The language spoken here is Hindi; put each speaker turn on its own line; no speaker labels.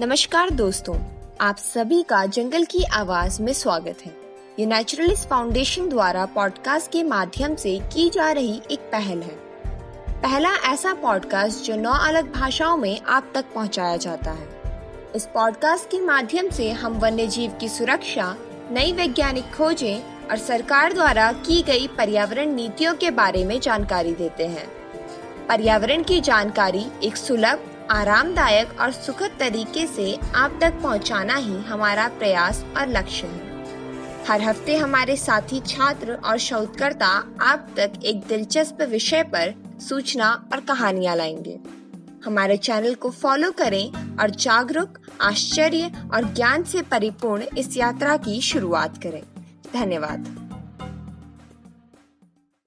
नमस्कार दोस्तों, आप सभी का जंगल की आवाज़ में स्वागत है। ये नेचुरलिस्ट फाउंडेशन द्वारा पॉडकास्ट के माध्यम से की जा रही एक पहल है। पहला ऐसा पॉडकास्ट जो नौ अलग भाषाओं में आप तक पहुँचाया जाता है। इस पॉडकास्ट के माध्यम से हम वन्य जीव की सुरक्षा, नई वैज्ञानिक खोजें और सरकार द्वारा की गई पर्यावरण नीतियों के बारे में जानकारी देते हैं। पर्यावरण की जानकारी एक सुलभ आरामदायक और सुखद तरीके से आप तक पहुंचाना ही हमारा प्रयास और लक्ष्य है। हर हफ़्ते हमारे साथी छात्र और शोधकर्ता आप तक एक दिलचस्प विषय पर सूचना और कहानियाँ लाएँगे। हमारे चैनल को फॉलो करें और जागरूक, आश्चर्य और ज्ञान से परिपूर्ण इस यात्रा की शुरुआत करें। धन्यवाद।